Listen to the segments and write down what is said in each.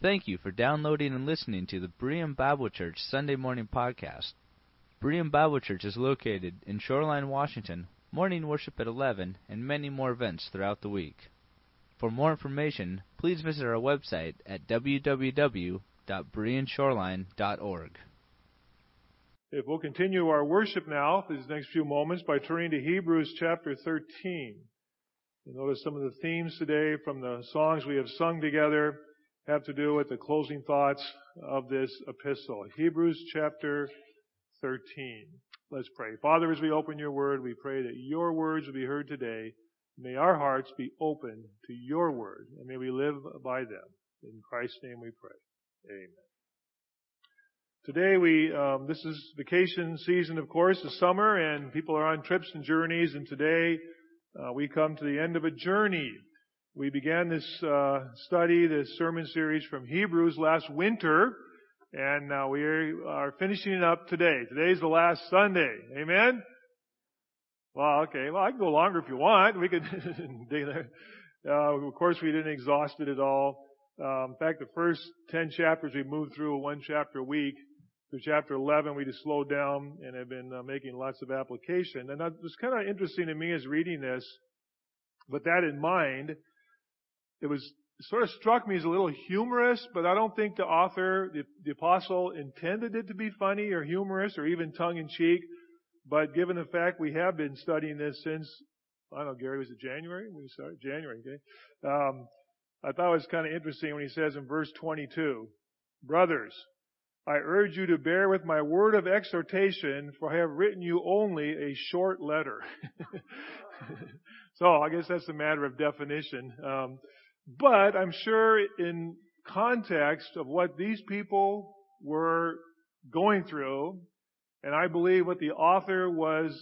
Thank you for downloading and listening to the Berean Bible Church Sunday Morning Podcast. Berean Bible Church is located in Shoreline, Washington, morning worship at 11, and many more events throughout the week. For more information, please visit our website at www.bereanshoreline.org. If we'll continue our worship now, these next few moments, by turning to Hebrews chapter 13. You notice some of the themes today from the songs we have sung together have to do with the closing thoughts of this epistle. Hebrews chapter 13. Let's pray. Father, as we open your word, we pray that your words will be heard today. May our hearts be open to your word, and may we live by them. In Christ's name we pray. Amen. Today we, um, this is vacation season, of course, the summer, and people are on trips and journeys, and today uh, we come to the end of a journey we began this uh, study, this sermon series from Hebrews last winter, and uh, we are finishing it up today. Today's the last Sunday. Amen? Well, okay. Well, I can go longer if you want. We could uh, of course, we didn't exhaust it at all. Um, in fact, the first 10 chapters we moved through one chapter a week. Through chapter 11, we just slowed down and have been uh, making lots of application. And that was kind of interesting to me as reading this. With that in mind, it was sort of struck me as a little humorous, but I don't think the author, the, the apostle, intended it to be funny or humorous or even tongue in cheek. But given the fact we have been studying this since, I don't know, Gary, was it January? We started January, okay? Um, I thought it was kind of interesting when he says in verse 22, Brothers, I urge you to bear with my word of exhortation, for I have written you only a short letter. so I guess that's a matter of definition. Um, but I'm sure in context of what these people were going through, and I believe what the author was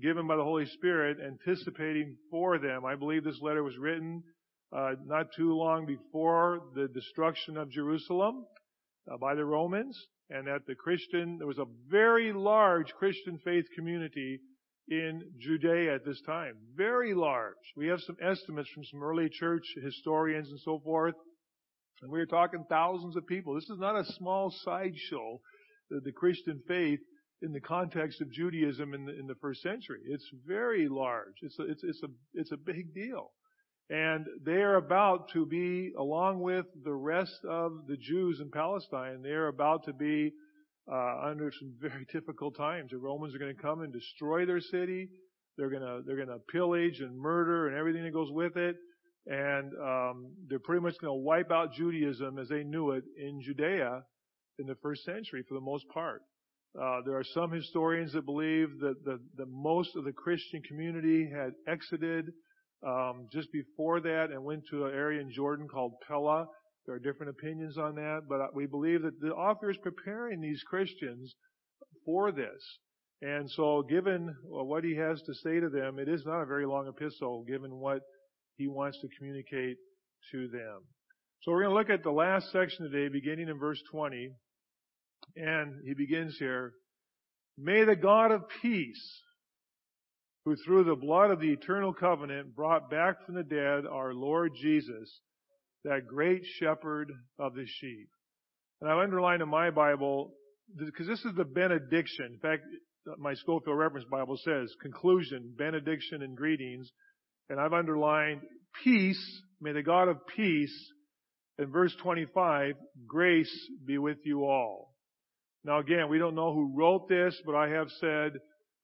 given by the Holy Spirit anticipating for them, I believe this letter was written uh, not too long before the destruction of Jerusalem uh, by the Romans, and that the Christian, there was a very large Christian faith community in Judea at this time. Very large. We have some estimates from some early church historians and so forth. And we are talking thousands of people. This is not a small sideshow, the, the Christian faith in the context of Judaism in the, in the first century. It's very large. It's a, it's, it's a, it's a big deal. And they are about to be, along with the rest of the Jews in Palestine, they are about to be uh, under some very difficult times. The Romans are going to come and destroy their city. They're going to they're going to pillage and murder and everything that goes with it, and um, they're pretty much going to wipe out Judaism as they knew it in Judea in the first century for the most part. Uh, there are some historians that believe that the, the most of the Christian community had exited um, just before that and went to an area in Jordan called Pella there are different opinions on that, but uh, we believe that the author is preparing these Christians for this. And so given uh, what he has to say to them, it is not a very long epistle given what he wants to communicate to them. So we're going to look at the last section today, beginning in verse 20. And he begins here, May the God of peace, who through the blood of the eternal covenant brought back from the dead our Lord Jesus, that great shepherd of the sheep. And I've underlined in my Bible, because this is the benediction. In fact, uh, my Scofield Reference Bible says, conclusion, benediction, and greetings. And I've underlined peace, may the God of peace, in verse 25, grace be with you all. Now again, we don't know who wrote this, but I have said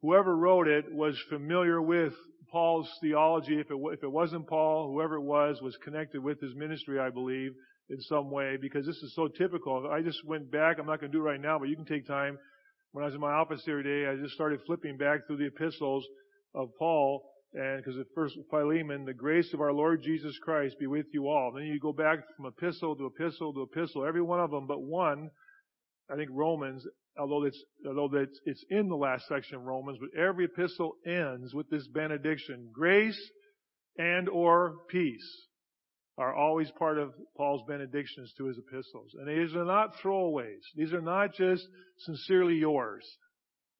whoever wrote it was familiar with Paul's theology. If it, if it wasn't Paul, whoever it was, was connected with his ministry, I believe, in some way, because this is so typical. I just went back, I'm not going to do it right now, but you can take time. When I was in my office the other day, I just started flipping back through the epistles of Paul, and because at first Philemon, the grace of our Lord Jesus Christ be with you all. Then you go back from epistle to epistle to epistle, every one of them but one, I think Romans, although it's, although it's, it's in the last section of Romans, but every epistle ends with this benediction. Grace and or peace are always part of Paul's benedictions to his epistles. And these are not throwaways. These are not just sincerely yours.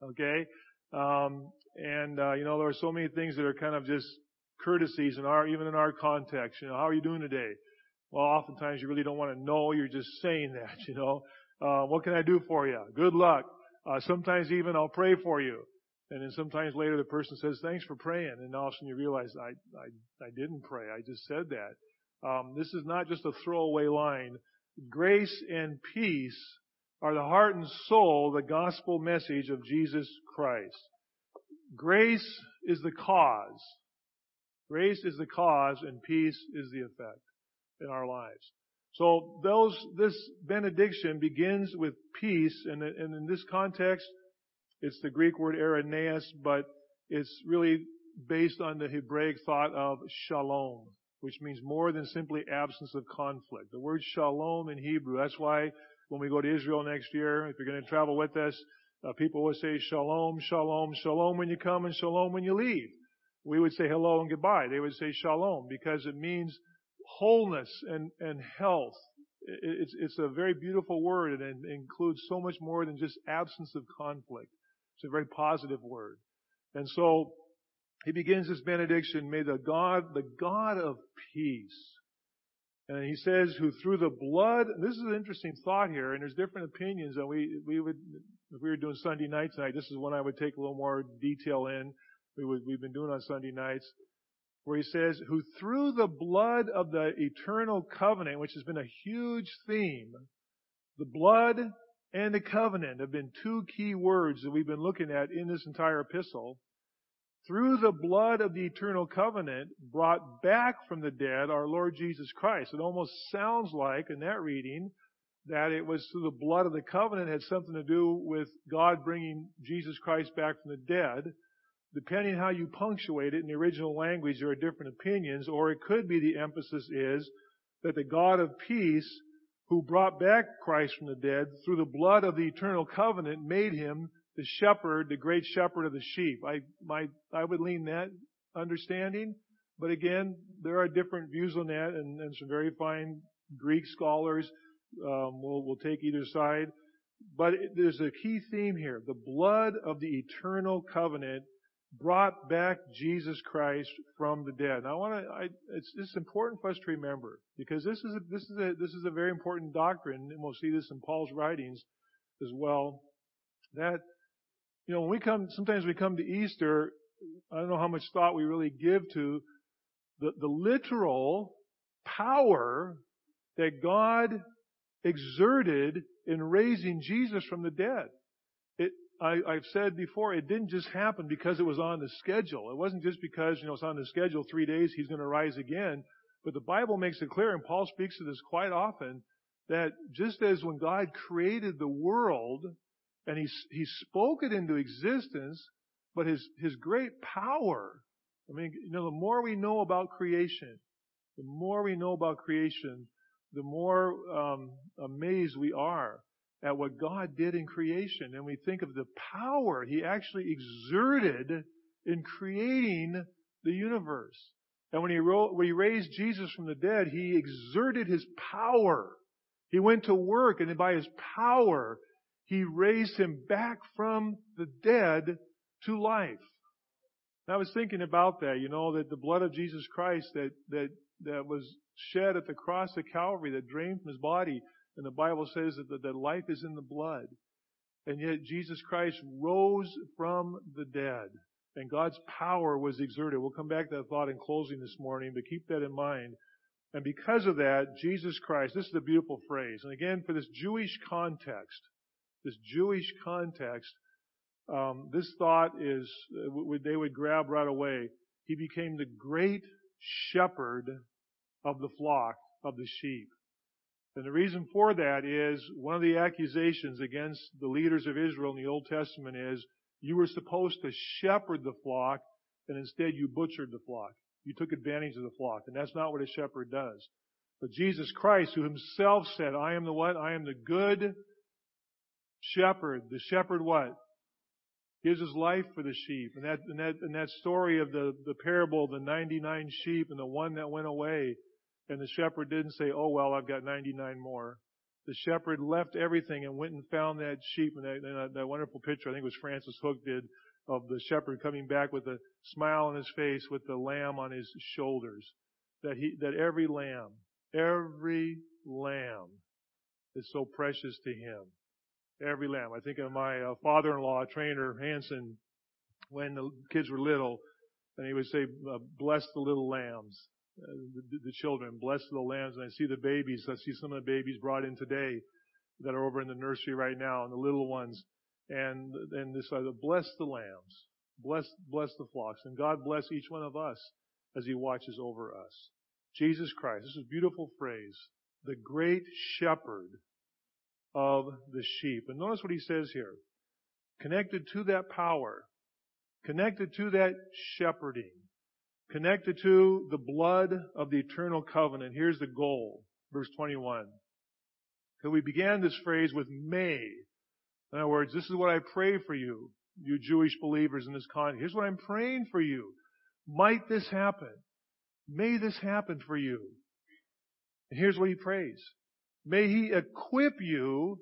Okay? Um, and, uh, you know, there are so many things that are kind of just courtesies in our, even in our context. You know, how are you doing today? Well, oftentimes you really don't want to know. You're just saying that, you know. Uh, what can I do for you? Good luck. Uh, sometimes even I'll pray for you. And then sometimes later the person says, thanks for praying. And all of a sudden you realize, I, I, I didn't pray. I just said that. Um, this is not just a throwaway line. Grace and peace are the heart and soul, the gospel message of Jesus Christ. Grace is the cause. Grace is the cause and peace is the effect in our lives. So those, this benediction begins with peace, and, and in this context, it's the Greek word eirene, but it's really based on the Hebraic thought of shalom, which means more than simply absence of conflict. The word shalom in Hebrew, that's why when we go to Israel next year, if you're going to travel with us, uh, people will say shalom, shalom, shalom when you come and shalom when you leave. We would say hello and goodbye. They would say shalom because it means wholeness and, and health. It's, it's a very beautiful word and it includes so much more than just absence of conflict. It's a very positive word. And so he begins his benediction, may the God, the God of peace, and he says, who through the blood, this is an interesting thought here, and there's different opinions, and we, we would, if we were doing Sunday night tonight, this is one I would take a little more detail in. We would, we've been doing on Sunday nights, where he says, who through the blood of the eternal covenant, which has been a huge theme, the blood and the covenant have been two key words that we've been looking at in this entire epistle through the blood of the eternal covenant, brought back from the dead our Lord Jesus Christ. It almost sounds like, in that reading, that it was through the blood of the covenant had something to do with God bringing Jesus Christ back from the dead. Depending how you punctuate it in the original language, there are different opinions, or it could be the emphasis is that the God of peace, who brought back Christ from the dead through the blood of the eternal covenant, made him the shepherd, the great shepherd of the sheep. I, my, I would lean that understanding. But again, there are different views on that and, and some very fine Greek scholars um, will, will take either side. But there's a key theme here. The blood of the eternal covenant brought back Jesus Christ from the dead. Now I want to, I, it's, it's important for us to remember because this is a, this is a, this is a very important doctrine and we'll see this in Paul's writings as well. That you know, when we come, sometimes we come to Easter, I don't know how much thought we really give to the, the literal power that God exerted in raising Jesus from the dead. I, I've said before, it didn't just happen because it was on the schedule. It wasn't just because, you know, it's on the schedule three days, he's going to rise again. But the Bible makes it clear, and Paul speaks to this quite often, that just as when God created the world, and he, he spoke it into existence, but his, his great power, I mean, you know, the more we know about creation, the more we know about creation, the more um, amazed we are at what God did in creation. And we think of the power He actually exerted in creating the universe. And when he, when he raised Jesus from the dead, He exerted His power. He went to work and by His power, he raised him back from the dead to life. I was thinking about that, you know, that the blood of Jesus Christ that, that, that was shed at the cross of Calvary, that drained from his body, and the Bible says that, that life is in the blood. And yet Jesus Christ rose from the dead. And God's power was exerted. We'll come back to that thought in closing this morning, but keep that in mind. And because of that, Jesus Christ, this is a beautiful phrase. And again, for this Jewish context, this Jewish context, um, this thought is uh, they would grab right away. He became the great shepherd of the flock of the sheep. And the reason for that is one of the accusations against the leaders of Israel in the Old Testament is you were supposed to shepherd the flock and instead you butchered the flock. You took advantage of the flock. And that's not what a shepherd does. But Jesus Christ, who himself said, I am the what? I am the good shepherd. The shepherd what? Gives his life for the sheep. And that, and that, and that story of the, the parable, the 99 sheep and the one that went away, and the shepherd didn't say, oh well, I've got 99 more. The shepherd left everything and went and found that sheep and that, and that wonderful picture, I think it was Frances Hook did, of the shepherd coming back with a smile on his face with the lamb on his shoulders. That he, that every lamb, Every lamb is so precious to him. Every lamb. I think of my uh, father-in-law, trainer Hanson, when the kids were little, and he would say, uh, "Bless the little lambs." The, the, children, bless the lambs, and I see the babies. I see some of the babies brought in today that are over in the nursery right now, and the little ones, and and this uh, bless the lambs, bless bless the flocks, and God bless each one of us as He watches over us. Jesus Christ. This is a beautiful phrase. The great shepherd of the sheep. And notice what he says here. Connected to that power, connected to that shepherding, connected to the blood of the eternal covenant. Here's the goal. Verse 21. So we began this phrase with may. In other words, this is what I pray for you, you Jewish believers in this context. Here's what I'm praying for you. Might this happen? May this happen for you. And here's what he prays. May he equip you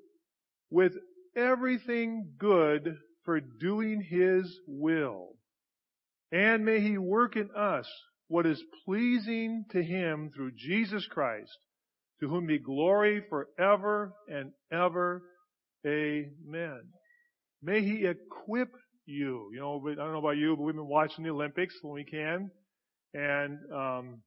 with everything good for doing his will. And may he work in us what is pleasing to him through Jesus Christ, to whom be glory forever and ever. Amen. May he equip you. You know, I don't know about you, but we've been watching the Olympics when we can. And, um,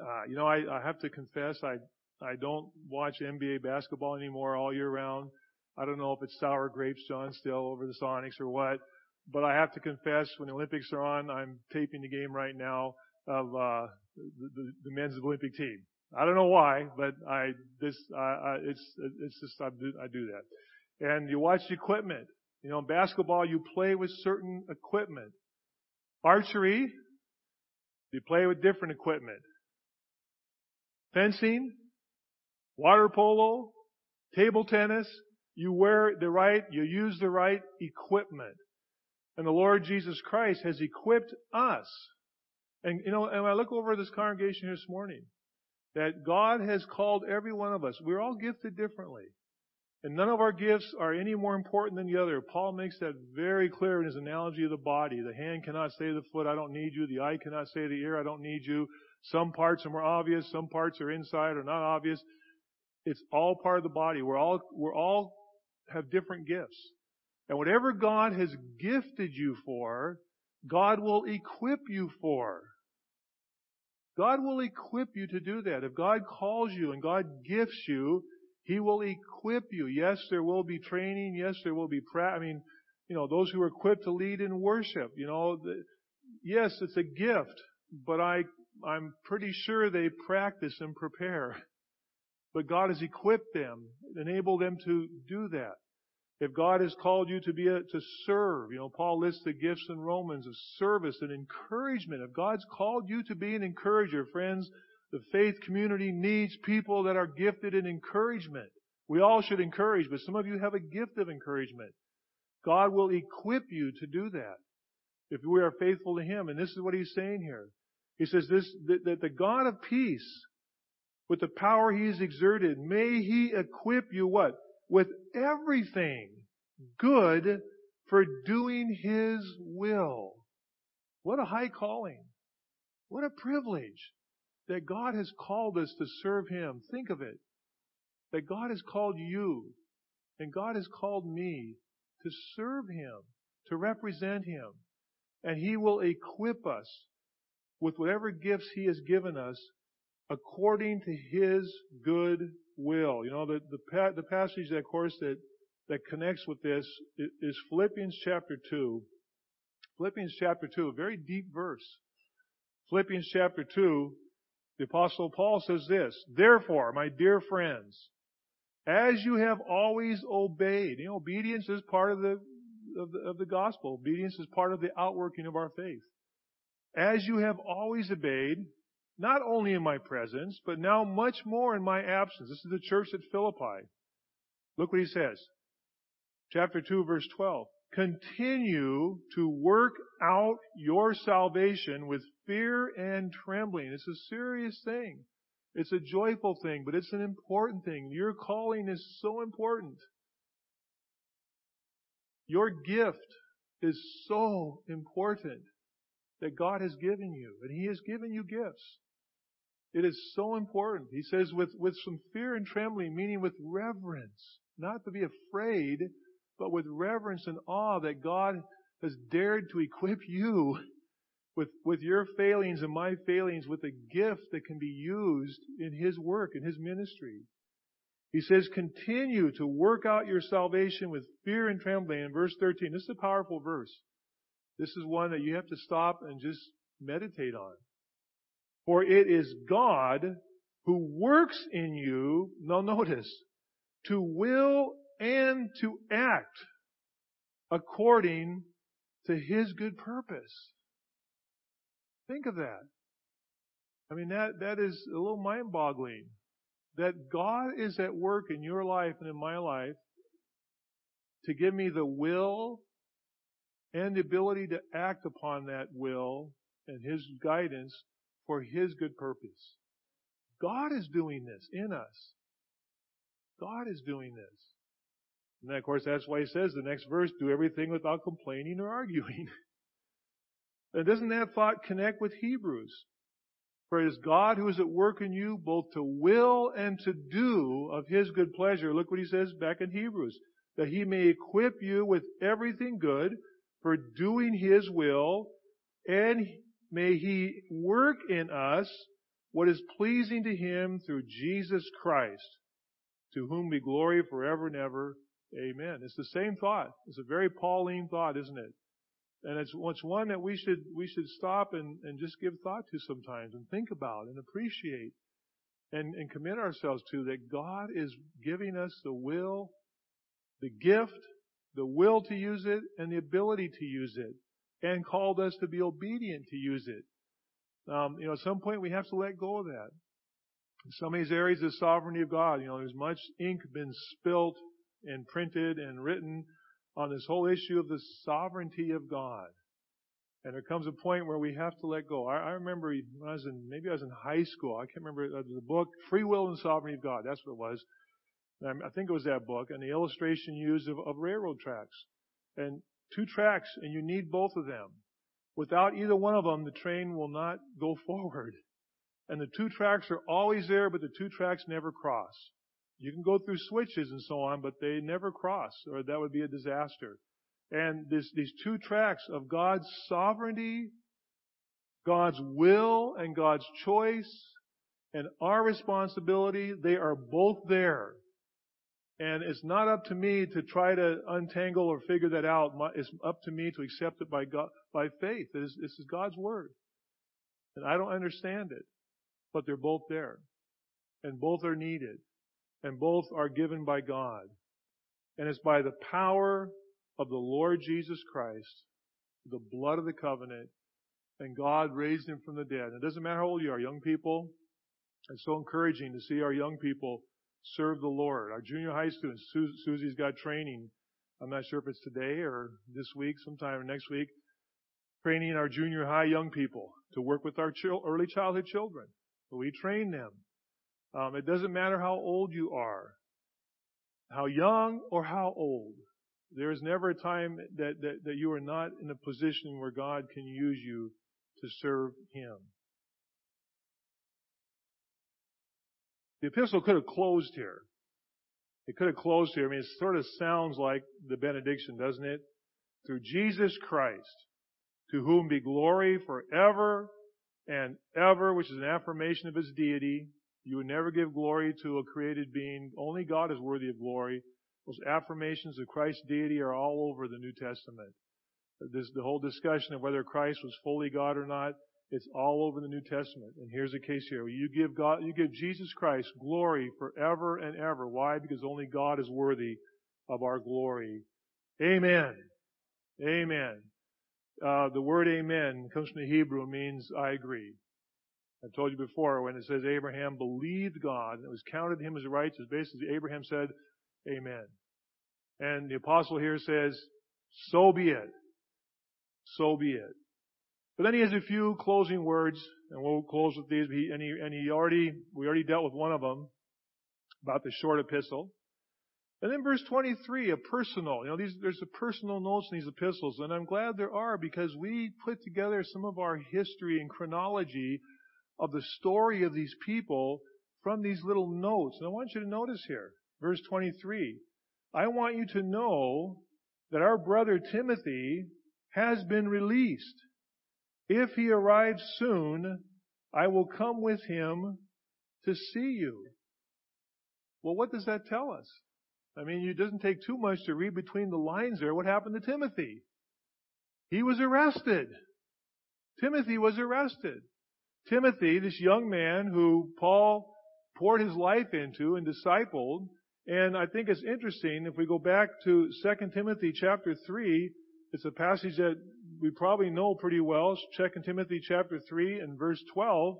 uh, you know, I, I have to confess, I, I don't watch NBA basketball anymore all year round. I don't know if it's sour grapes, John, still over the Sonics or what. But I have to confess, when the Olympics are on, I'm taping the game right now of uh, the, the, men's Olympic team. I don't know why, but I this I, it's it's just I do I do that. And you watch the equipment. You know, in basketball, you play with certain equipment. Archery, you play with different equipment. Fencing, water polo, table tennis, you wear the right, you use the right equipment. And the Lord Jesus Christ has equipped us. And you know, and I look over this congregation this morning, that God has called every one of us. We're all gifted differently. And none of our gifts are any more important than the other. Paul makes that very clear in his analogy of the body. The hand cannot say to the foot, I don't need you. The eye cannot say to the ear, I don't need you. Some parts are more obvious, some parts are inside or not obvious. It's all part of the body. We're all, we're all have different gifts. And whatever God has gifted you for, God will equip you for. God will equip you to do that. If God calls you and God gifts you, he will equip you. Yes, there will be training. Yes, there will be pra- I mean, you know, those who are equipped to lead in worship, you know, the, yes, it's a gift, but I, I'm pretty sure they practice and prepare. But God has equipped them, enabled them to do that. If God has called you to be a, to serve, you know, Paul lists the gifts in Romans of service and encouragement. If God's called you to be an encourager, friends, the faith community needs people that are gifted in encouragement. We all should encourage, but some of you have a gift of encouragement. God will equip you to do that if we are faithful to Him. And this is what He's saying here. He says this, that, that the God of peace, with the power He has exerted, may He equip you what? With everything good for doing His will. What a high calling. What a privilege that God has called us to serve Him. Think of it. That God has called you and God has called me to serve Him, to represent Him. And He will equip us with whatever gifts He has given us according to His good will. You know, the, the, the passage, of course, that, that connects with this is Philippians chapter 2. Philippians chapter 2, a very deep verse. Philippians chapter 2, the apostle Paul says this, therefore, my dear friends, as you have always obeyed, you know, obedience is part of the, of the, of the gospel. Obedience is part of the outworking of our faith. As you have always obeyed, not only in my presence, but now much more in my absence. This is the church at Philippi. Look what he says. Chapter 2 verse 12 continue to work out your salvation with fear and trembling. It's a serious thing. It's a joyful thing, but it's an important thing. Your calling is so important. Your gift is so important that God has given you, and He has given you gifts. It is so important. He says with, with some fear and trembling, meaning with reverence. Not to be afraid, but with reverence and awe that God has dared to equip you with, with your failings and my failings with a gift that can be used in His work, in His ministry. He says, continue to work out your salvation with fear and trembling. In verse 13, this is a powerful verse. This is one that you have to stop and just meditate on. For it is God who works in you, now notice, to will and to act according to His good purpose. Think of that. I mean, that, that is a little mind boggling. That God is at work in your life and in my life to give me the will and the ability to act upon that will and His guidance for His good purpose. God is doing this in us. God is doing this. And then, of course, that's why He says the next verse, do everything without complaining or arguing. and doesn't that thought connect with Hebrews? For it is God who is at work in you both to will and to do of His good pleasure. Look what He says back in Hebrews. That He may equip you with everything good for doing His will and may He work in us what is pleasing to Him through Jesus Christ, to whom be glory forever and ever. Amen. It's the same thought. It's a very Pauline thought, isn't it? And it's, it's one that we should, we should stop and, and just give thought to sometimes and think about and appreciate and, and commit ourselves to that God is giving us the will, the gift, the will to use it, and the ability to use it and called us to be obedient to use it. Um, you know, at some point we have to let go of that. In some of these areas of sovereignty of God, you know, there's much ink been spilt and printed and written on this whole issue of the sovereignty of God. And there comes a point where we have to let go. I, I remember when I was in, maybe I was in high school. I can't remember uh, the book, Free Will and Sovereignty of God. That's what it was. I think it was that book and the illustration used of, of railroad tracks. And two tracks and you need both of them. Without either one of them, the train will not go forward. And the two tracks are always there, but the two tracks never cross. You can go through switches and so on, but they never cross, or that would be a disaster. And this, these two tracks of God's sovereignty, God's will, and God's choice, and our responsibility, they are both there. And it's not up to me to try to untangle or figure that out. It's up to me to accept it by God, by faith. This is, this is God's Word. And I don't understand it. But they're both there. And both are needed. And both are given by God. And it's by the power of the Lord Jesus Christ, the blood of the covenant, and God raised him from the dead. And It doesn't matter how old you are, young people. It's so encouraging to see our young people serve the Lord. Our junior high students, Su- Susie's got training. I'm not sure if it's today or this week, sometime next week, training our junior high young people to work with our chil- early childhood children. We train them. Um, it doesn't matter how old you are, how young or how old. There is never a time that, that, that you are not in a position where God can use you to serve Him. The epistle could have closed here. It could have closed here. I mean, it sort of sounds like the benediction, doesn't it? Through Jesus Christ, to whom be glory forever and ever, which is an affirmation of His deity. You would never give glory to a created being. Only God is worthy of glory. Those affirmations of Christ's deity are all over the New Testament. This, the whole discussion of whether Christ was fully God or not, it's all over the New Testament. And here's the case here. You give God, you give Jesus Christ glory forever and ever. Why? Because only God is worthy of our glory. Amen. Amen. Uh, the word amen comes from the Hebrew means I agree. I've told you before when it says Abraham believed God and it was counted him as righteous, basically Abraham said, Amen. And the apostle here says, so be it. So be it. But then he has a few closing words, and we'll close with these. And he, and he already, we already dealt with one of them about the short epistle. And then verse 23, a personal, you know, these, there's a personal notes in these epistles, and I'm glad there are because we put together some of our history and chronology of the story of these people from these little notes. And I want you to notice here, verse 23. I want you to know that our brother Timothy has been released. If he arrives soon, I will come with him to see you. Well, what does that tell us? I mean, it doesn't take too much to read between the lines there what happened to Timothy. He was arrested. Timothy was arrested. Timothy, this young man who Paul poured his life into and discipled, and I think it's interesting if we go back to 2 Timothy chapter 3, it's a passage that we probably know pretty well. 2 Timothy chapter 3 and verse 12.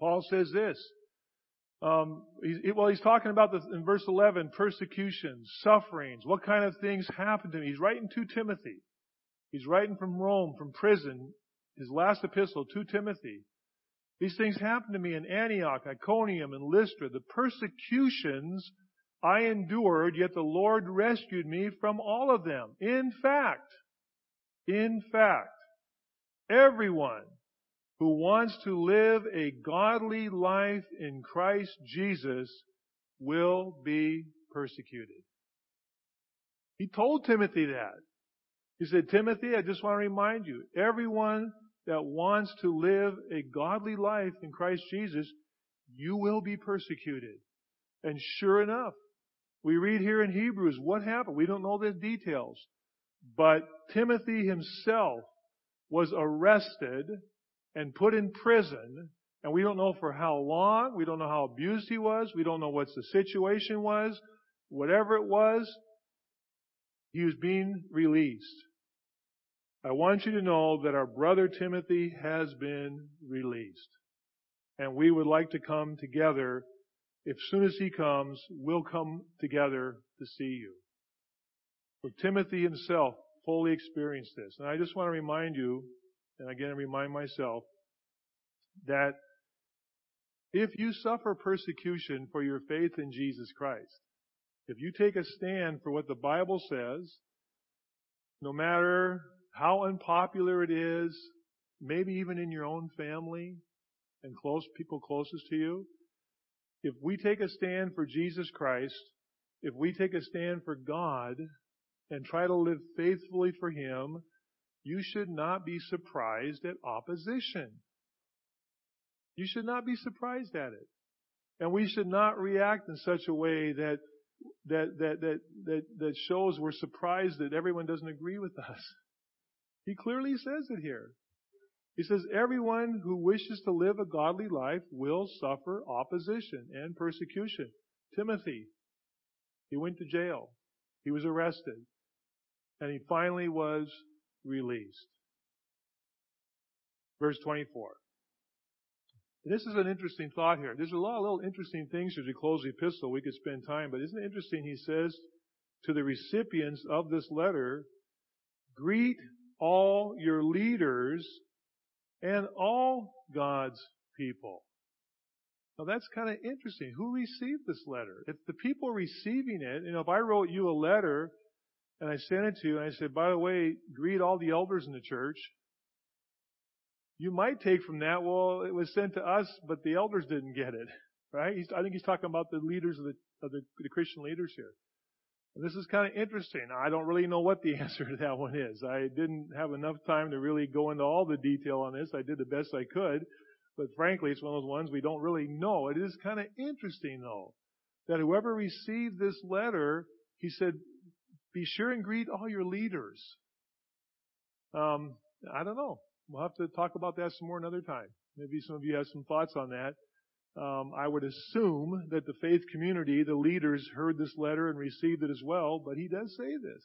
Paul says this. Um, he, well, he's talking about this in verse 11, persecutions, sufferings, what kind of things happened to him. He's writing to Timothy. He's writing from Rome, from prison, his last epistle to Timothy. These things happened to me in Antioch, Iconium, and Lystra. The persecutions I endured, yet the Lord rescued me from all of them. In fact, in fact, everyone who wants to live a godly life in Christ Jesus will be persecuted. He told Timothy that. He said, Timothy, I just want to remind you, everyone that wants to live a godly life in Christ Jesus, you will be persecuted. And sure enough, we read here in Hebrews what happened. We don't know the details. But Timothy himself was arrested and put in prison. And we don't know for how long. We don't know how abused he was. We don't know what the situation was. Whatever it was, he was being released. I want you to know that our brother Timothy has been released. And we would like to come together If soon as he comes, we'll come together to see you. Timothy himself fully experienced this. And I just want to remind you, and again remind myself, that if you suffer persecution for your faith in Jesus Christ, if you take a stand for what the Bible says, no matter how unpopular it is, maybe even in your own family and close people closest to you, if we take a stand for Jesus Christ, if we take a stand for God and try to live faithfully for Him, you should not be surprised at opposition. You should not be surprised at it. And we should not react in such a way that that that that that, that shows we're surprised that everyone doesn't agree with us. He clearly says it here. He says, everyone who wishes to live a godly life will suffer opposition and persecution. Timothy, he went to jail. He was arrested. And he finally was released. Verse 24. This is an interesting thought here. There's a lot of little interesting things as we close the epistle. We could spend time, but isn't it interesting? He says to the recipients of this letter, greet all your leaders and all God's people. Now that's kind of interesting. Who received this letter? If the people receiving it, you know, if I wrote you a letter and I sent it to you and I said, by the way, greet all the elders in the church, you might take from that, well, it was sent to us, but the elders didn't get it, right? He's, I think he's talking about the leaders of the, of the, the Christian leaders here. This is kind of interesting. I don't really know what the answer to that one is. I didn't have enough time to really go into all the detail on this. I did the best I could. But frankly, it's one of those ones we don't really know. It is kind of interesting though, that whoever received this letter, he said, be sure and greet all your leaders. Um, I don't know. We'll have to talk about that some more another time. Maybe some of you have some thoughts on that. Um, I would assume that the faith community, the leaders, heard this letter and received it as well, but he does say this.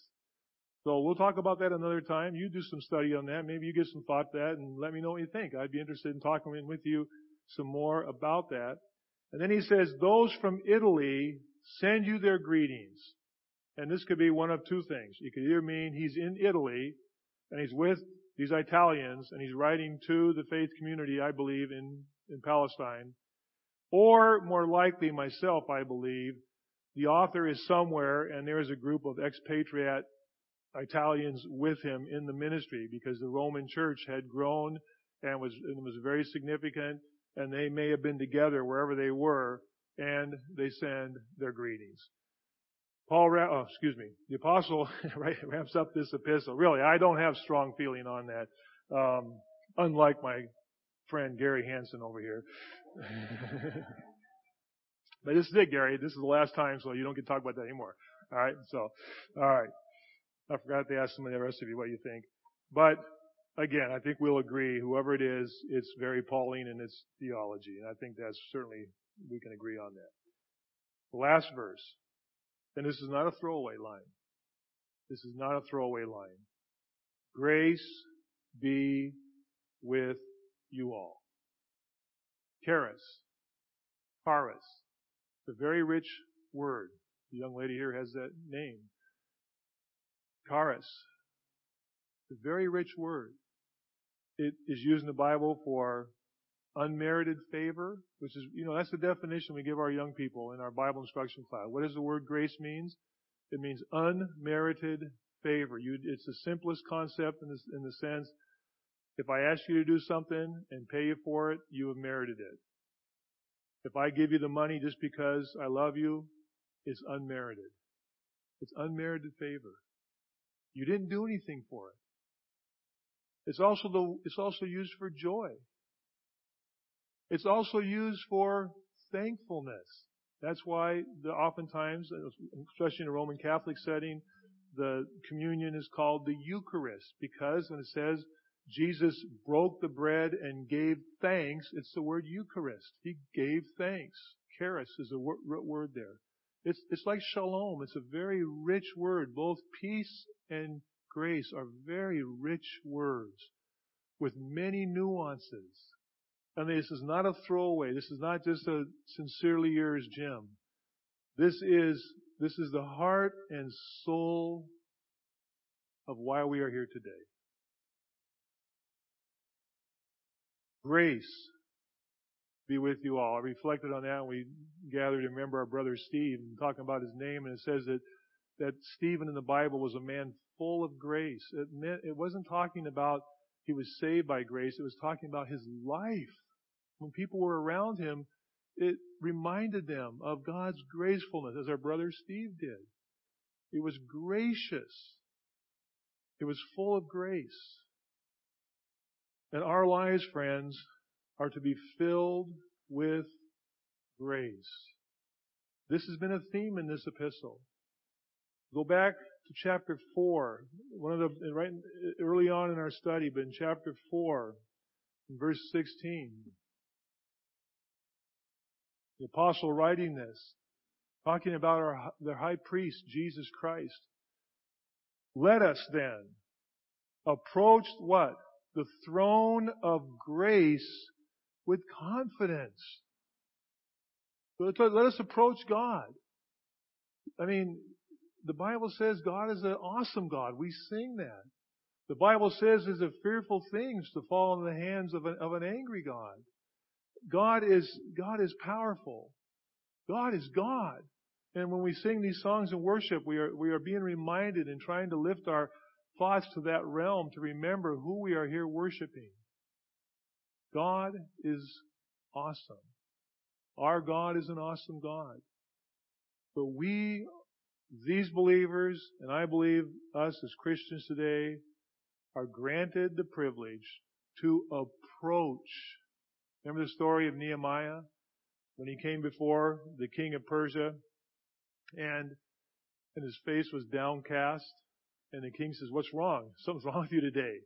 So we'll talk about that another time. You do some study on that. Maybe you get some thought that and let me know what you think. I'd be interested in talking with you some more about that. And then he says, those from Italy send you their greetings. And this could be one of two things. It could either mean he's in Italy and he's with these Italians and he's writing to the faith community, I believe, in, in Palestine. Or more likely myself, I believe, the author is somewhere and there is a group of expatriate Italians with him in the ministry because the Roman church had grown and was, and was very significant and they may have been together wherever they were, and they send their greetings. Paul, oh, excuse me, the apostle ramps up this epistle. Really, I don't have strong feeling on that, um, unlike my friend Gary Hansen over here. but this is it, Gary. This is the last time, so you don't get to talk about that anymore. All right. So, all right. I forgot to ask some of the rest of you what you think, but again, I think we'll agree. Whoever it is, it's very Pauline in its theology, and I think that's certainly we can agree on that. The last verse, and this is not a throwaway line. This is not a throwaway line. Grace be with you all. Charis, charis, the very rich word. The young lady here has that name. Charis, the very rich word. It is used in the Bible for unmerited favor, which is, you know, that's the definition we give our young people in our Bible instruction class. What does the word grace means? It means unmerited favor. You, it's the simplest concept in, in the sense, if I ask you to do something and pay you for it, you have merited it. If I give you the money just because I love you, it's unmerited. It's unmerited favor. You didn't do anything for it. It's also the, it's also used for joy. It's also used for thankfulness. That's why the, oftentimes, especially in a Roman Catholic setting, the communion is called the Eucharist because when it says Jesus broke the bread and gave thanks, it's the word Eucharist. He gave thanks. Charis is a word there. It's, it's like shalom. It's a very rich word. Both peace and grace are very rich words with many nuances. And this is not a throwaway. This is not just a sincerely yours, Jim. This is, this is the heart and soul of why we are here today. Grace be with you all. I reflected on that and we gathered to remember our brother Steve and talking about his name and it says that, that Stephen in the Bible was a man full of grace. It meant, it wasn't talking about he was saved by grace. It was talking about his life. When people were around him, it reminded them of God's gracefulness as our brother Steve did. It was gracious. It was full of grace. And our lives, friends, are to be filled with grace. This has been a theme in this epistle. Go back to chapter 4, one of the, right early on in our study, but in chapter 4, in verse 16. The apostle writing this, talking about our, the high priest, Jesus Christ. Let us then approach what? The throne of grace with confidence. Let us approach God. I mean, the Bible says God is an awesome God. We sing that. The Bible says it's a fearful things to fall in the hands of an, of an angry God. God is, God is powerful. God is God. And when we sing these songs in worship, we are, we are being reminded and trying to lift our thoughts to that realm to remember who we are here worshiping. God is awesome. Our God is an awesome God. But we, these believers, and I believe us as Christians today, are granted the privilege to approach. Remember the story of Nehemiah? When he came before the king of Persia and, and his face was downcast and the king says, what's wrong? Something's wrong with you today.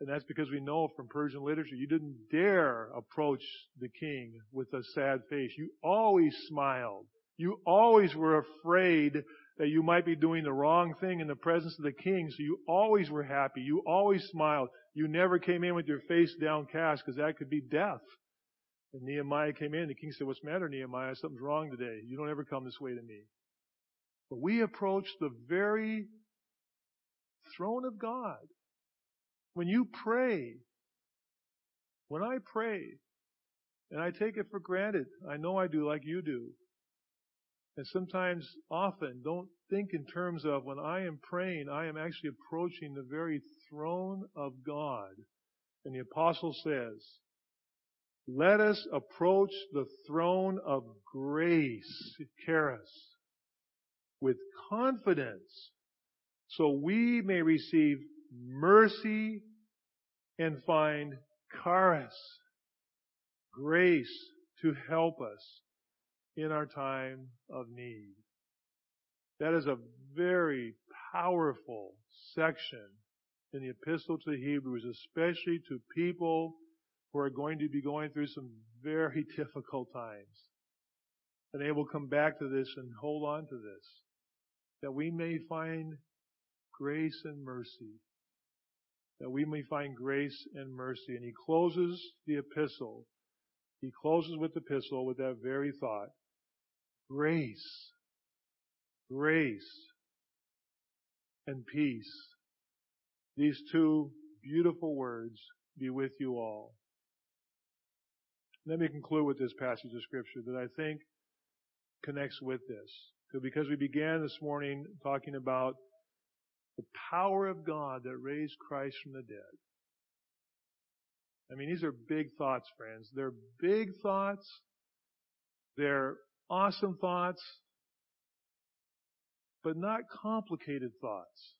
And that's because we know from Persian literature, you didn't dare approach the king with a sad face. You always smiled. You always were afraid that you might be doing the wrong thing in the presence of the king, so you always were happy. You always smiled. You never came in with your face downcast because that could be death. And Nehemiah came in, the king said, what's the matter, Nehemiah? Something's wrong today. You don't ever come this way to me. But we approach the very throne of God when you pray, when I pray, and I take it for granted, I know I do like you do, and sometimes often don't think in terms of when I am praying, I am actually approaching the very throne of God. And the apostle says, let us approach the throne of grace, with confidence so we may receive mercy and find charis, grace to help us in our time of need. That is a very powerful section in the epistle to the Hebrews, especially to people who are going to be going through some very difficult times. And they will come back to this and hold on to this. That we may find grace and mercy. That we may find grace and mercy. And he closes the epistle. He closes with the epistle with that very thought. Grace. Grace and peace. These two beautiful words be with you all. Let me conclude with this passage of scripture that I think connects with this. Because we began this morning talking about the power of God that raised Christ from the dead. I mean, these are big thoughts, friends. They're big thoughts. They're awesome thoughts, but not complicated thoughts.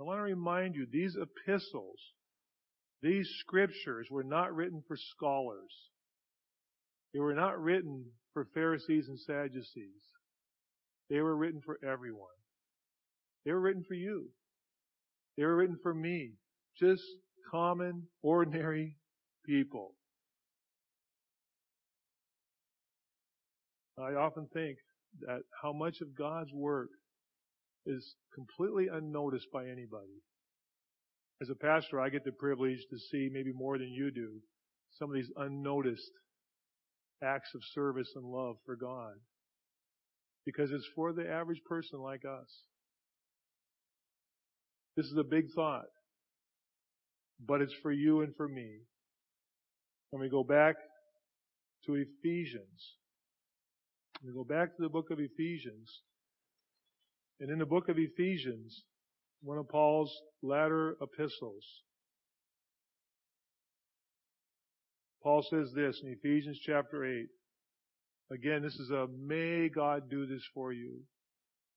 I want to remind you, these epistles, these scriptures were not written for scholars. They were not written for Pharisees and Sadducees. They were written for everyone. They were written for you. They were written for me. Just common, ordinary people. I often think that how much of God's work is completely unnoticed by anybody. As a pastor, I get the privilege to see maybe more than you do some of these unnoticed acts of service and love for God. Because it's for the average person like us. This is a big thought, but it's for you and for me. When we go back to Ephesians, we go back to the book of Ephesians, and in the book of Ephesians, one of Paul's latter epistles, Paul says this in Ephesians chapter 8. Again, this is a may God do this for you.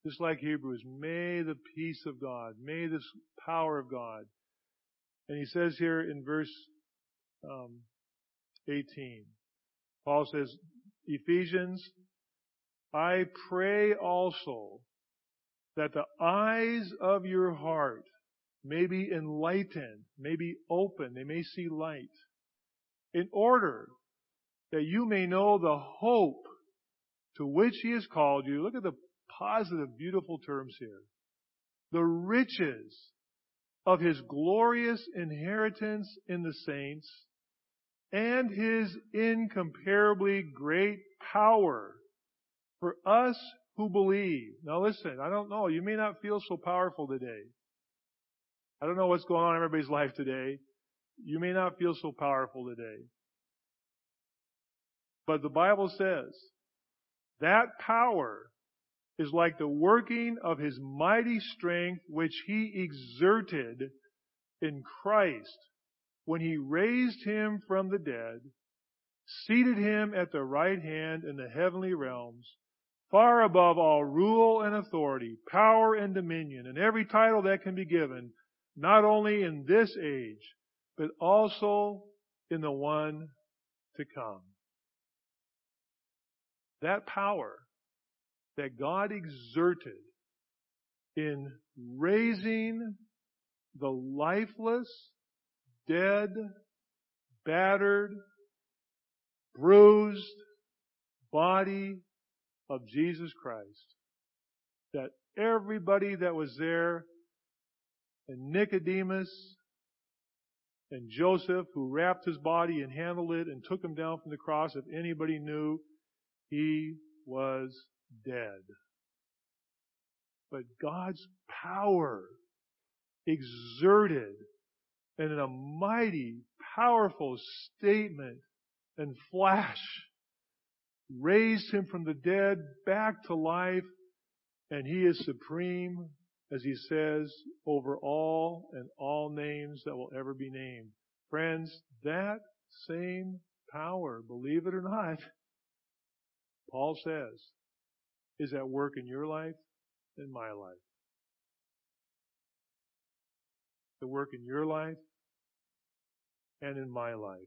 Just like Hebrews, may the peace of God, may this power of God. And he says here in verse um, 18, Paul says, Ephesians, I pray also that the eyes of your heart may be enlightened, may be open, they may see light, in order that you may know the hope to which he has called you. Look at the positive, beautiful terms here. The riches of his glorious inheritance in the saints and his incomparably great power for us who believe. Now listen, I don't know. You may not feel so powerful today. I don't know what's going on in everybody's life today. You may not feel so powerful today. But the Bible says that power is like the working of his mighty strength which he exerted in Christ when he raised him from the dead, seated him at the right hand in the heavenly realms, far above all rule and authority, power and dominion, and every title that can be given, not only in this age, but also in the one to come. That power that God exerted in raising the lifeless, dead, battered, bruised body of Jesus Christ. That everybody that was there, and Nicodemus, and Joseph, who wrapped his body and handled it and took him down from the cross, if anybody knew, he was dead. But God's power exerted and in a mighty, powerful statement and flash raised him from the dead back to life and he is supreme, as he says, over all and all names that will ever be named. Friends, that same power, believe it or not, Paul says, is at work in your life and my life. The work in your life and in my life.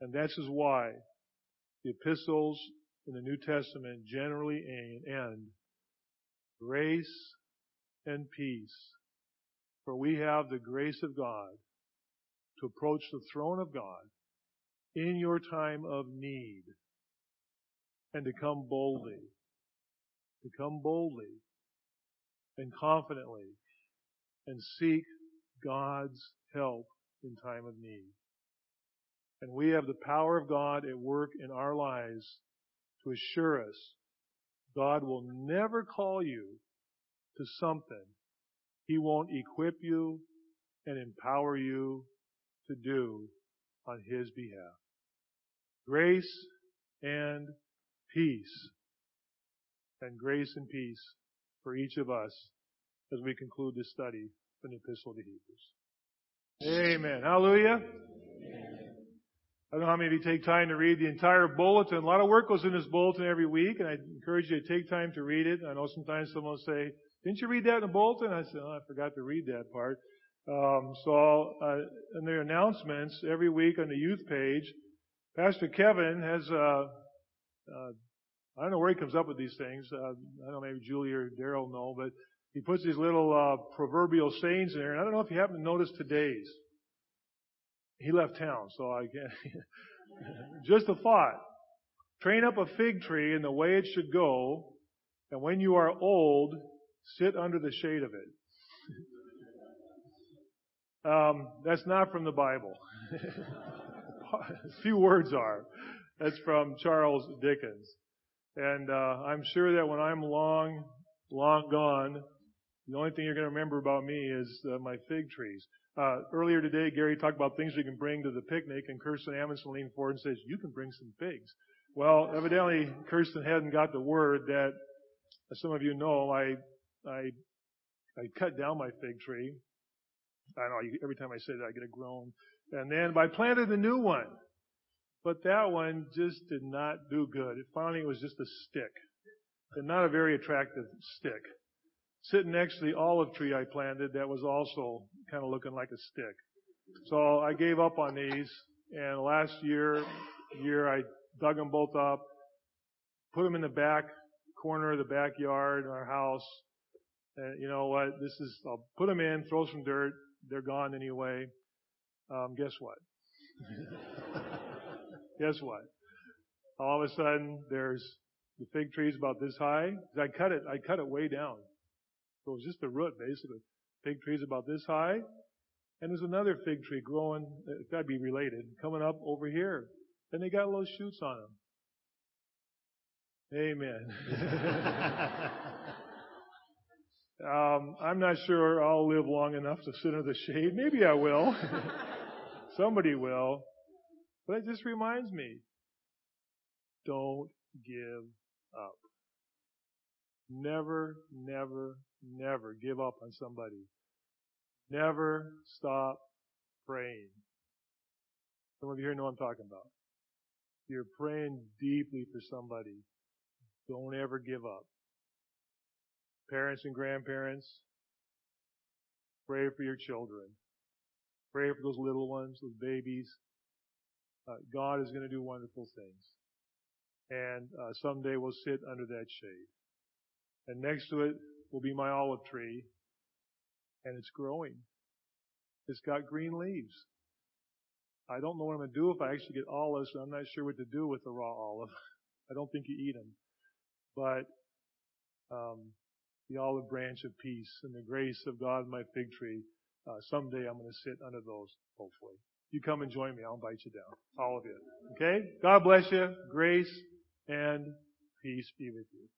And that's is why the epistles in the New Testament generally end grace and peace. For we have the grace of God to approach the throne of God in your time of need and to come boldly, to come boldly and confidently and seek God's help in time of need. And we have the power of God at work in our lives to assure us God will never call you to something He won't equip you and empower you to do on His behalf. Grace and peace. And grace and peace for each of us as we conclude this study from the Epistle to Hebrews. Amen. Hallelujah. I don't know how many of you take time to read the entire bulletin. A lot of work goes in this bulletin every week, and I encourage you to take time to read it. I know sometimes someone will say, didn't you read that in the bulletin? I said, oh, I forgot to read that part. Um, so, uh, in their announcements every week on the youth page, Pastor Kevin has, uh, uh, I don't know where he comes up with these things. Uh, I don't know, maybe Julie or Daryl know, but he puts these little uh, proverbial sayings in there. And I don't know if you happen to notice today's. He left town, so I can't. Just a thought. Train up a fig tree in the way it should go, and when you are old, sit under the shade of it. Um, that's not from the Bible. a few words are. That's from Charles Dickens. And uh, I'm sure that when I'm long, long gone, the only thing you're going to remember about me is uh, my fig trees. Uh, earlier today, Gary talked about things we can bring to the picnic, and Kirsten Amundsen leaned forward and says, "You can bring some figs." Well, evidently, Kirsten hadn't got the word that, as some of you know, I I I cut down my fig tree I don't know, every time I say that I get a groan. And then I planted a new one. But that one just did not do good. It finally was just a stick. And not a very attractive stick. Sitting next to the olive tree I planted that was also kind of looking like a stick. So I gave up on these and last year, year I dug them both up, put them in the back corner of the backyard in our house. And you know what? This is, I'll put them in, throw some dirt, they're gone anyway. Um, guess what? guess what? All of a sudden, there's the fig tree's about this high. I cut it. I cut it way down. So it was just the root, basically. Fig tree's about this high, and there's another fig tree growing. It's got to be related, coming up over here. And they got little shoots on them. Amen. Um, I'm not sure I'll live long enough to sit under the shade. Maybe I will. Somebody will. But it just reminds me, don't give up. Never, never, never give up on somebody. Never stop praying. Some of you here know what I'm talking about. You're praying deeply for somebody. Don't ever give up. Parents and grandparents, pray for your children. Pray for those little ones, those babies. Uh, God is going to do wonderful things. And uh, someday we'll sit under that shade. And next to it will be my olive tree. And it's growing. It's got green leaves. I don't know what I'm going to do if I actually get olives. I'm not sure what to do with the raw olive. I don't think you eat them. But um, the olive branch of peace and the grace of God my fig tree. Uh, someday I'm going to sit under those, hopefully. You come and join me. I'll invite you down. All of you. Okay? God bless you. Grace and peace be with you.